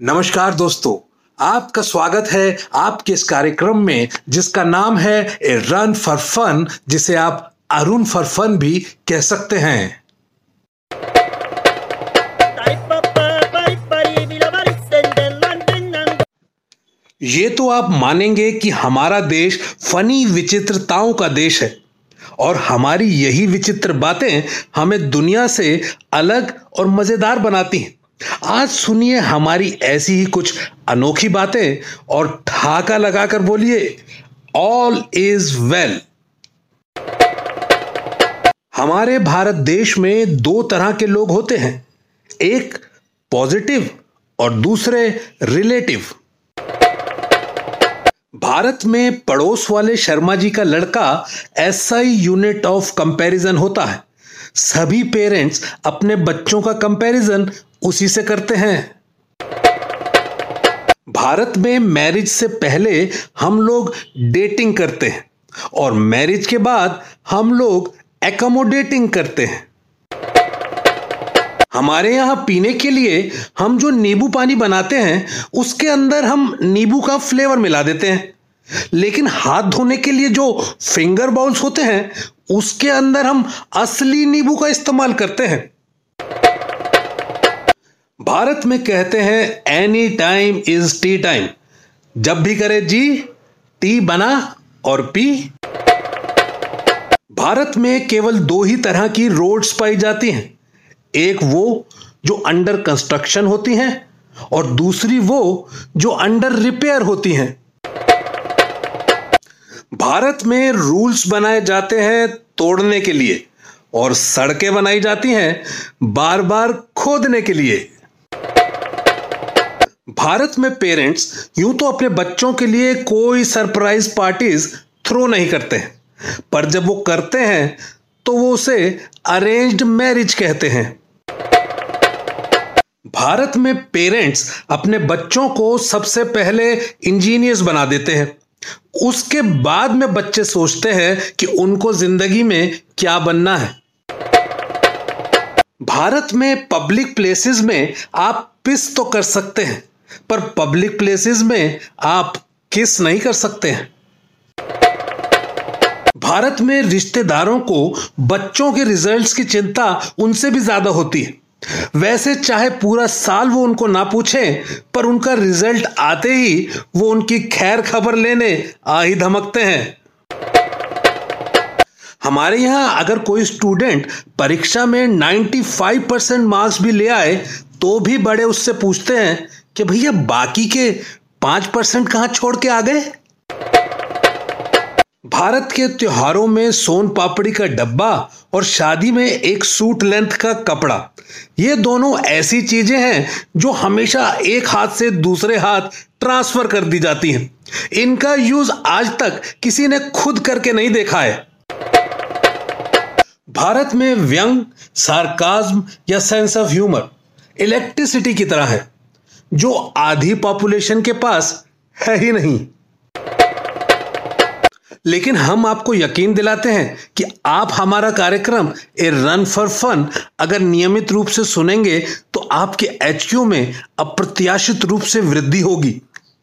नमस्कार दोस्तों, आपका स्वागत है आपके इस कार्यक्रम में, जिसका नाम है ए रन फॉर फन, जिसे आप अरुण फॉर फन भी कह सकते हैं। ये तो आप मानेंगे कि हमारा देश फनी विचित्रताओं का देश है, और हमारी यही विचित्र बातें हमें दुनिया से अलग और मज़ेदार बनाती हैं। आज सुनिए हमारी ऐसी ही कुछ अनोखी बातें और ठाका लगाकर बोलिए ऑल इज़ वेल हमारे भारत देश में दो तरह के लोग होते हैं, एक पॉजिटिव और दूसरे रिलेटिव भारत में पड़ोस वाले शर्मा जी का लड़का एसआई यूनिट ऑफ़ कंपैरिजन होता है। सभी पेरेंट्स अपने बच्चों का कंपैरिजन उसी से करते हैं। भारत में मैरिज से पहले हम लोग डेटिंग करते हैं और मैरिज के बाद हम लोग एकोमोडेटिंग करते हैं। हमारे यहाँ पीने के लिए हम जो नींबू पानी बनाते हैं, उसके अंदर हम नींबू का फ्लेवर मिला देते हैं। लेकिन हाथ धोने के लिए जो फिंगर बाउल्स होते हैं, उसके अंदर हम असली नींबू का इस्तेमाल करते हैं। भारत में कहते हैं any time is tea time जब भी करे जी टी बना और पी। भारत में केवल दो ही तरह की रोड्स पाई जाती हैं। एक वो जो अंडर कंस्ट्रक्शन होती हैं और दूसरी वो जो अंडर रिपेयर होती हैं। भारत में रूल्स बनाए जाते हैं तोड़ने के लिए और सड़कें बनाई जाती हैं बार बार खोदने के लिए। भारत में पेरेंट्स यूँ तो अपने बच्चों के लिए कोई सरप्राइज़ पार्टीज़ थ्रो नहीं करते हैं। पर जब वो करते हैं तो वो उसे अरेंज्ड मैरिज कहते हैं। भारत में पेरेंट्स अपने बच्चों को सबसे पहले इंजीनियर्स बना देते हैं। उसके बाद में बच्चे सोचते हैं कि उनको ज़िंदगी में क्या बनना है। भारत में पब्लिक प्लेसेस में आप पिस तो कर सकते हैं। पर पब्लिक प्लेसेस में आप किस नहीं कर सकते हैं? भारत में रिश्तेदारों को बच्चों के रिजल्ट्स की चिंता उनसे भी ज़्यादा होती है। वैसे चाहे पूरा साल वो उनको ना पूछें, पर उनका रिज़ल्ट आते ही वो उनकी खैर खबर लेने आ ही धमकते हैं। हमारे यहाँ अगर कोई स्टूडेंट परीक्षा में 95 परसेंट मार्क्स भी ले आए तो भी बड़े उससे पूछते हैं कि भैया बाकी के पाँच परसेंट कहाँ छोड़ के आ गए? भारत के त्योहारों में सोन पापड़ी का डब्बा और शादी में एक सूट लेंथ का कपड़ा, ये दोनों ऐसी चीज़ें हैं जो हमेशा एक हाथ से दूसरे हाथ ट्रांसफ़र कर दी जाती हैं। इनका यूज़ आज तक किसी ने खुद करके नहीं देखा है। भारत में व्यंग सार्काज्म या सेंस ऑफ़ ह्यूमर इलेक्ट्रिसिटी की तरह है। जो आधी पॉपुलेशन के पास है ही नहीं। लेकिन हम आपको यकीन दिलाते हैं कि आप हमारा कार्यक्रम ए रन फॉर फन अगर नियमित रूप से सुनेंगे तो आपके एच में अप्रत्याशित रूप से वृद्धि होगी।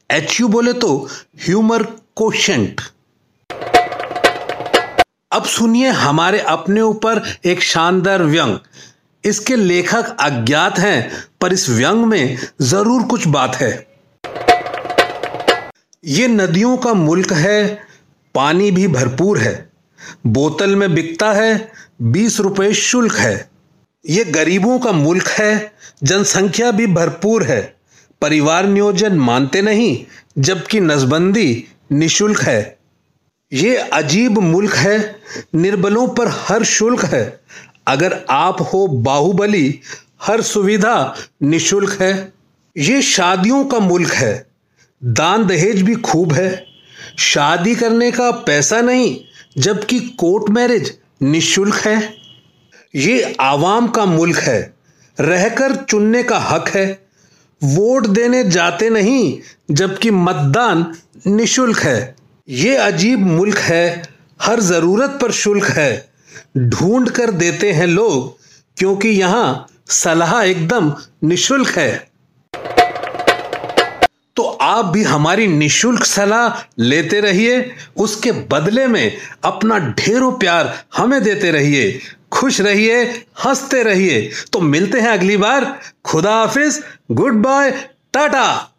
एचयू बोले तो ह्यूमर कोशेंट अब सुनिए हमारे अपने ऊपर एक शानदार व्यंग। इसके लेखक अज्ञात हैं, पर इस व्यंग में ज़रूर कुछ बात है। ये नदियों का मुल्क है, पानी भी भरपूर है। बोतल में बिकता है, बीस रुपए शुल्क है। ये गरीबों का मुल्क है, जनसंख्या भी भरपूर है। परिवार नियोजन मानते नहीं, जबकि नसबंदी निशुल्क है। ये अजीब मुल्क है, निर्बलों पर हर शुल्क है। अगर आप हो बाहुबली, हर सुविधा निशुल्क है। ये शादियों का मुल्क है। दान दहेज भी खूब है। शादी करने का पैसा नहीं, जबकि कोर्ट मैरिज निशुल्क है। ये आवाम का मुल्क है। रहकर चुनने का हक है। वोट देने जाते नहीं, जबकि मतदान निशुल्क है। ये अजीब मुल्क है। हर ज़रूरत पर शुल्क है। ढूंढ कर देते हैं लोग, क्योंकि यहाँ सलाह एकदम निशुल्क है। तो आप भी हमारी निशुल्क सलाह लेते रहिए, उसके बदले में अपना ढेरों प्यार हमें देते रहिए, खुश रहिए, हँसते रहिए। तो मिलते हैं अगली बार। खुदा हाफिज, गुड बाय, टाटा।